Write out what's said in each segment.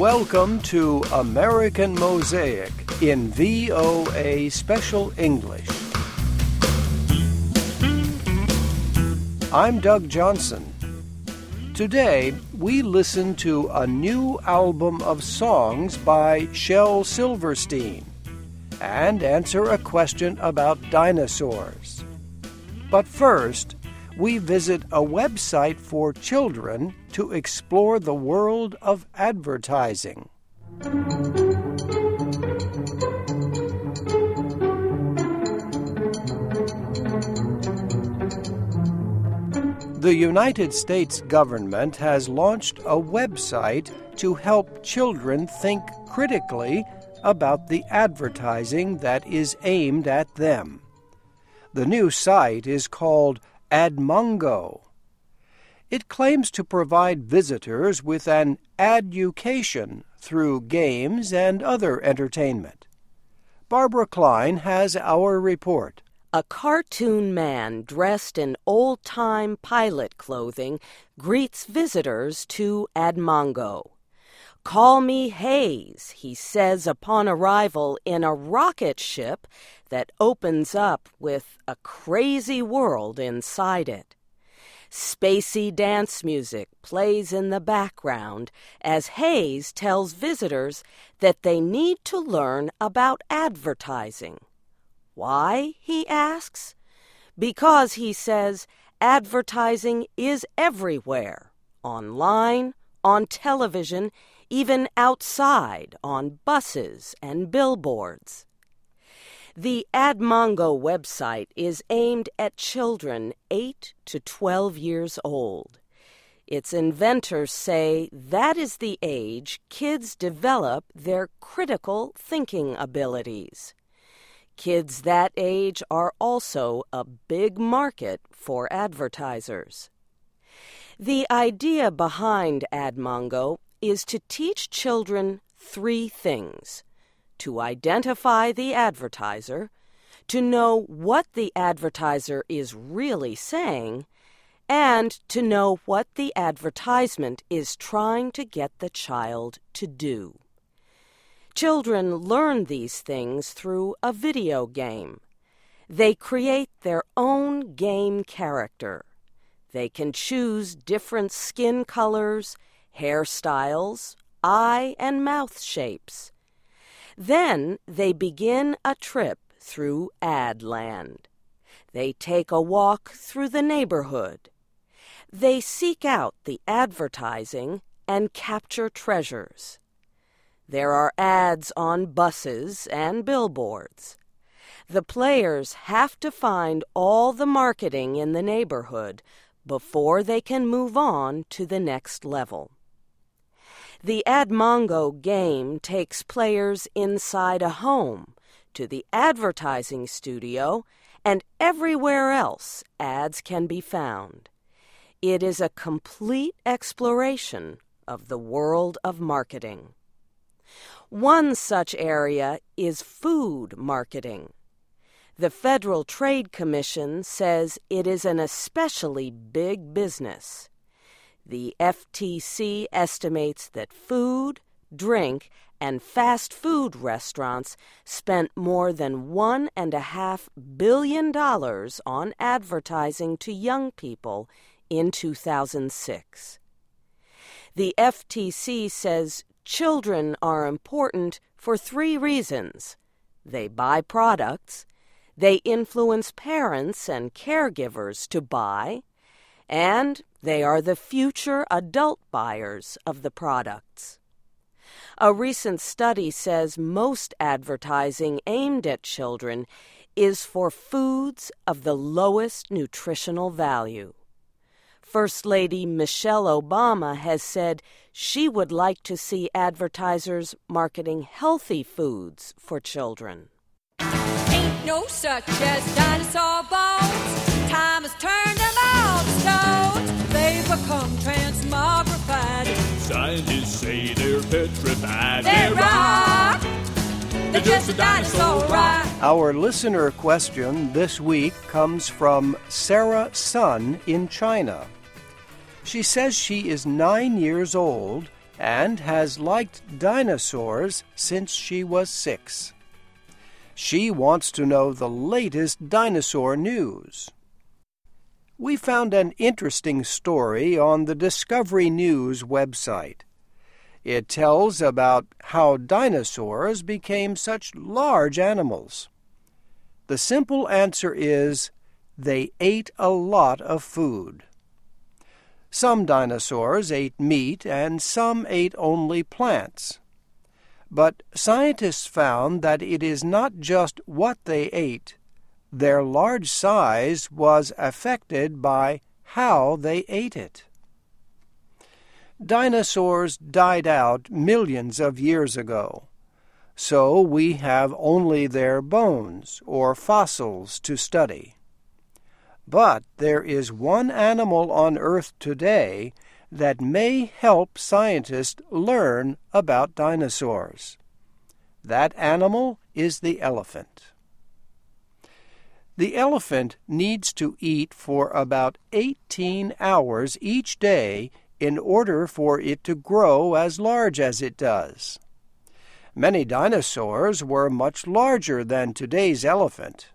Welcome to American Mosaic in VOA Special English. I'm Doug Johnson. Today, we listen to a new album of songs by Shel Silverstein and answer a question about dinosaurs. But first, we visit a website for children to explore the world of advertising. The United States government has launched a website to help children think critically about the advertising that is aimed at them. The new site is called Admongo. It claims to provide visitors with an education through games and other entertainment. Barbara Klein has our report. A cartoon man dressed in old time pilot clothing greets visitors to Admongo. Call me Hayes, he says upon arrival in a rocket ship that opens up with a crazy world inside it. Spacey dance music plays in the background as Hayes tells visitors that they need to learn about advertising. Why? he asks. Because, he says, advertising is everywhere online, on television, even outside on buses and billboards. The Admongo website is aimed at children 8 to 12 years old. Its inventors say that is the age kids develop their critical thinking abilities. Kids that age are also a big market for advertisers. The idea behind Admongo is to teach children three things to identify the advertiser, to know what the advertiser is really saying, and to know what the advertisement is trying to get the child to do. Children learn these things through a video game. They create their own game character. They can choose different skin colors, hairstyles, eye and mouth shapes. Then they begin a trip through Adland. They take a walk through the neighborhood. They seek out the advertising and capture treasures. There are ads on buses and billboards. The players have to find all the marketing in the neighborhood before they can move on to the next level. The Admongo game takes players inside a home, to the advertising studio, and everywhere else ads can be found. It is a complete exploration of the world of marketing. One such area is food marketing. The Federal Trade Commission says it is an especially big business. The FTC estimates that food, drink, and fast food restaurants spent more than $1.5 billion on advertising to young people in 2006. The FTC says Children are important for three reasons they buy products, they influence parents and caregivers to buy, and they are the future adult buyers of the products. A recent study says most advertising aimed at children is for foods of the lowest nutritional value. First Lady Michelle Obama has said she would like to see advertisers marketing healthy foods for children. Ain't no such as dinosaur bones. Time has turned them all to stones. They've become transmogrified. Scientists say they're petrified. They rock. They're just a dinosaur rock. Our listener question this week comes from Sarah Sun in China. She says she is nine years old and has liked dinosaurs since she was six. She wants to know the latest dinosaur news. We found an interesting story on the Discovery News website. It tells about how dinosaurs became such large animals. The simple answer is they ate a lot of food. Some dinosaurs ate meat and some ate only plants. But scientists found that it is not just what they ate. Their large size was affected by how they ate it. Dinosaurs died out millions of years ago, so we have only their bones or fossils to study. But there is one animal on Earth today that may help scientists learn about dinosaurs. That animal is the elephant. The elephant needs to eat for about 18 hours each day in order for it to grow as large as it does. Many dinosaurs were much larger than today's elephant.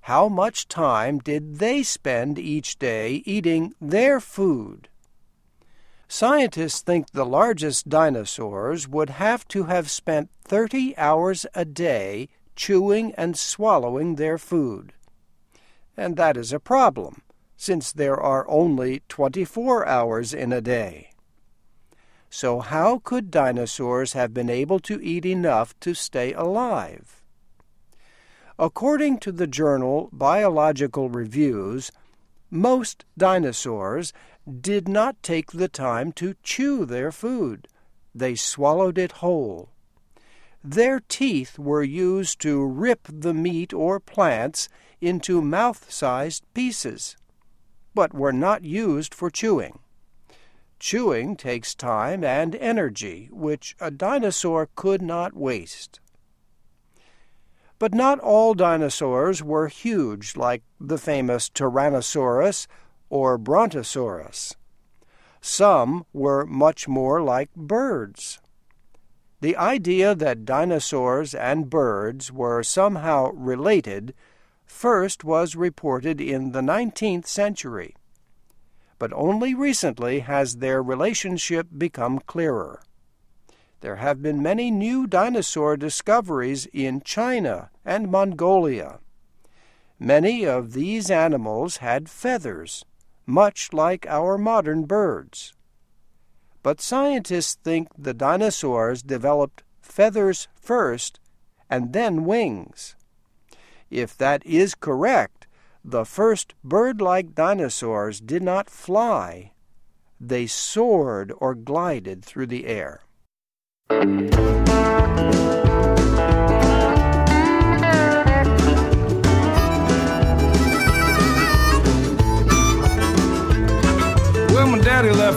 How much time did they spend each day eating their food? Scientists think the largest dinosaurs would have to have spent 30 hours a day chewing and swallowing their food. And that is a problem, since there are only 24 hours in a day. So, how could dinosaurs have been able to eat enough to stay alive? According to the journal Biological Reviews, most dinosaurs did not take the time to chew their food. They swallowed it whole. Their teeth were used to rip the meat or plants into mouth sized pieces, but were not used for chewing. Chewing takes time and energy, which a dinosaur could not waste. But not all dinosaurs were huge like the famous Tyrannosaurus or Brontosaurus. Some were much more like birds. The idea that dinosaurs and birds were somehow related first was reported in the 19th century, but only recently has their relationship become clearer. There have been many new dinosaur discoveries in China and Mongolia. Many of these animals had feathers, much like our modern birds. But scientists think the dinosaurs developed feathers first and then wings. If that is correct, the first bird like dinosaurs did not fly, they soared or glided through the air.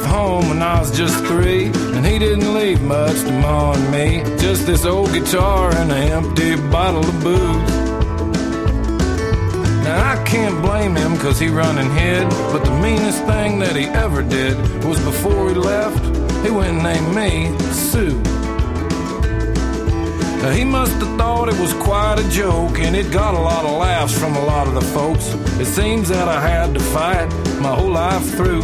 Home when I was just three, and he didn't leave much to and me. Just this old guitar and an empty bottle of booze. Now I can't blame him cause he run and hid, but the meanest thing that he ever did was before he left, he went and named me Sue. Now he must have thought it was quite a joke, and it got a lot of laughs from a lot of the folks. It seems that I had to fight my whole life through.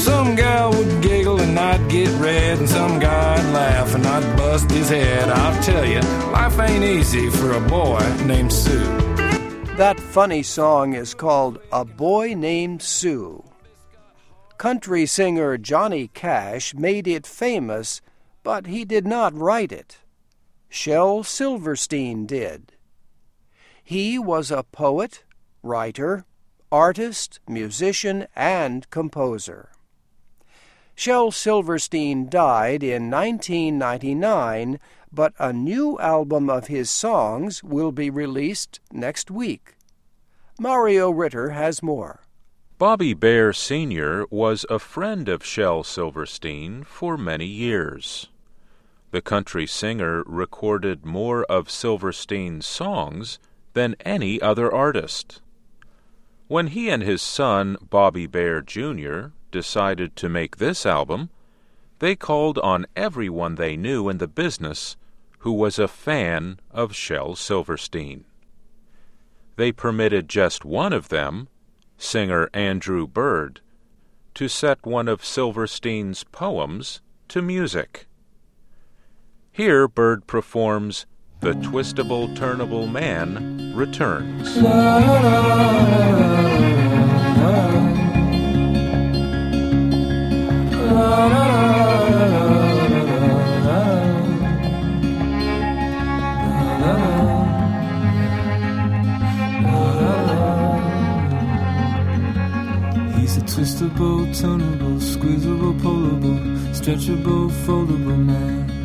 Some gal would giggle and I'd get red, and some guy'd laugh and I'd bust his head. I'll tell you, life ain't easy for a boy named Sue. That funny song is called A Boy Named Sue. Country singer Johnny Cash made it famous but he did not write it. Shel Silverstein did. He was a poet, writer, artist, musician, and composer. Shel Silverstein died in 1999, but a new album of his songs will be released next week. Mario Ritter has more. Bobby Bare Sr. was a friend of Shel Silverstein for many years. The country singer recorded more of Silverstein's songs than any other artist. When he and his son, Bobby Bare Jr., decided to make this album, They called on everyone they knew in the business who was a fan of Shel Silverstein. They permitted just one of them, singer Andrew Bird, to set one of Silverstein's poems to music. Here, Bird performs The Twistable Turnable Man Returns. Twistable, turnable, squeezable, pullable, stretchable, foldable man.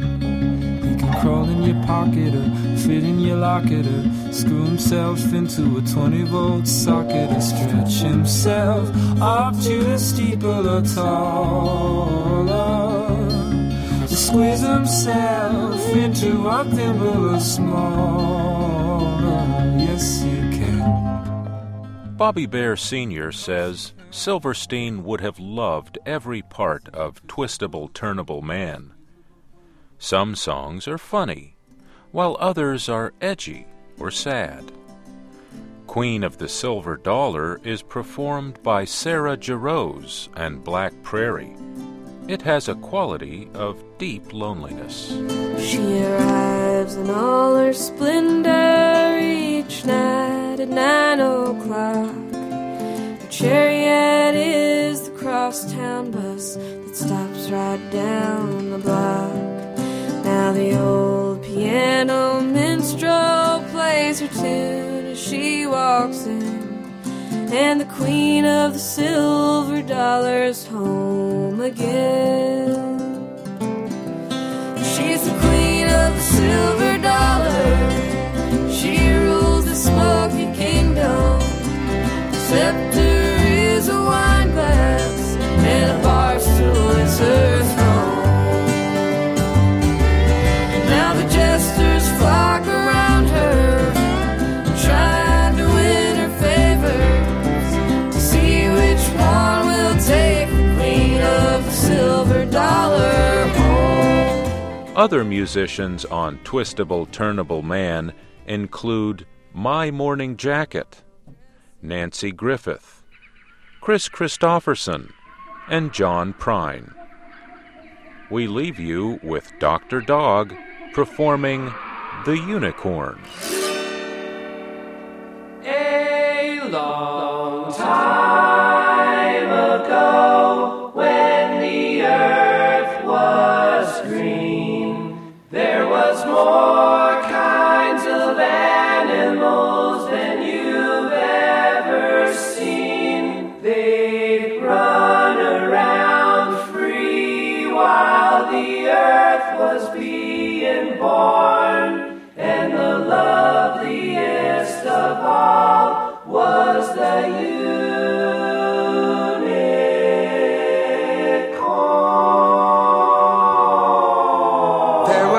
Crawl in your pocket or fit in your locket or screw himself into a 20 volt socket or stretch himself up to a steeple or taller. To squeeze himself into a thimble or smaller. Yes, he can. Bobby Bare Sr. says Silverstein would have loved every part of Twistable Turnable Man. Some songs are funny, while others are edgy or sad. Queen of the Silver Dollar is performed by Sarah Jarosz and Black Prairie. It has a quality of deep loneliness. She arrives in all her splendor each night at nine o'clock. Her chariot is the crosstown bus that stops right down the block. Now the old piano minstrel plays her tune as she walks in. And the queen of the silver dollars home again. Other musicians on Twistable Turnable Man include My Morning Jacket, Nanci Griffith, Kris Kristofferson, and John Prine. We leave you with Dr. Dog performing The Unicorn. A long time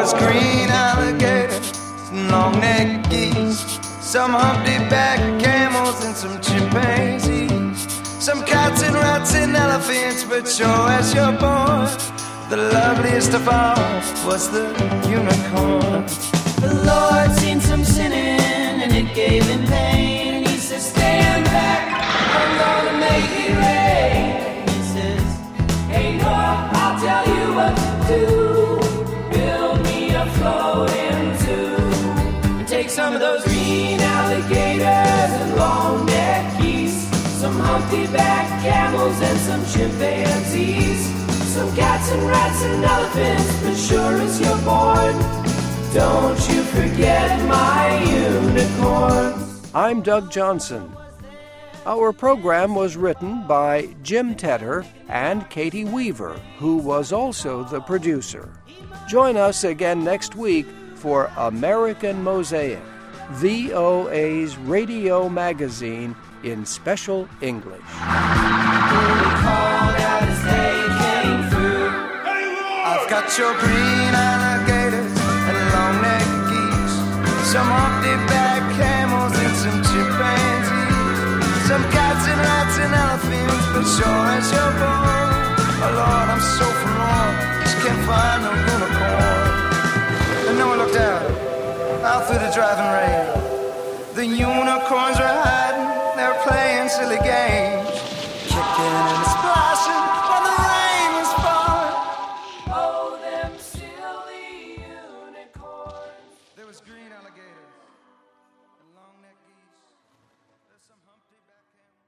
was green alligators and long-necked geese, some humpty-backed camels and some chimpanzees, some cats and rats and elephants, but sure as you're born, the loveliest of all was the unicorn. The Lord seen some sinning and it gave him pain. And he says, Stand back, I'm gonna make it rain. Green alligators and long neck geese, some humpty back camels and some chimpanzees. Some cats and rats and elephants, but sure as you're born, don't you forget my unicorn. I'm Doug Johnson. Our program was written by Jim Tedder and Katie Weaver, who was also the producer. Join us again next week for American Mosaic, VOA's radio magazine in special English. I've got your green alligators and long-necked geese, some camels and some chimpanzees, some cats and rats and elephants, out through the driving rain. The unicorns are hiding, they're playing silly games.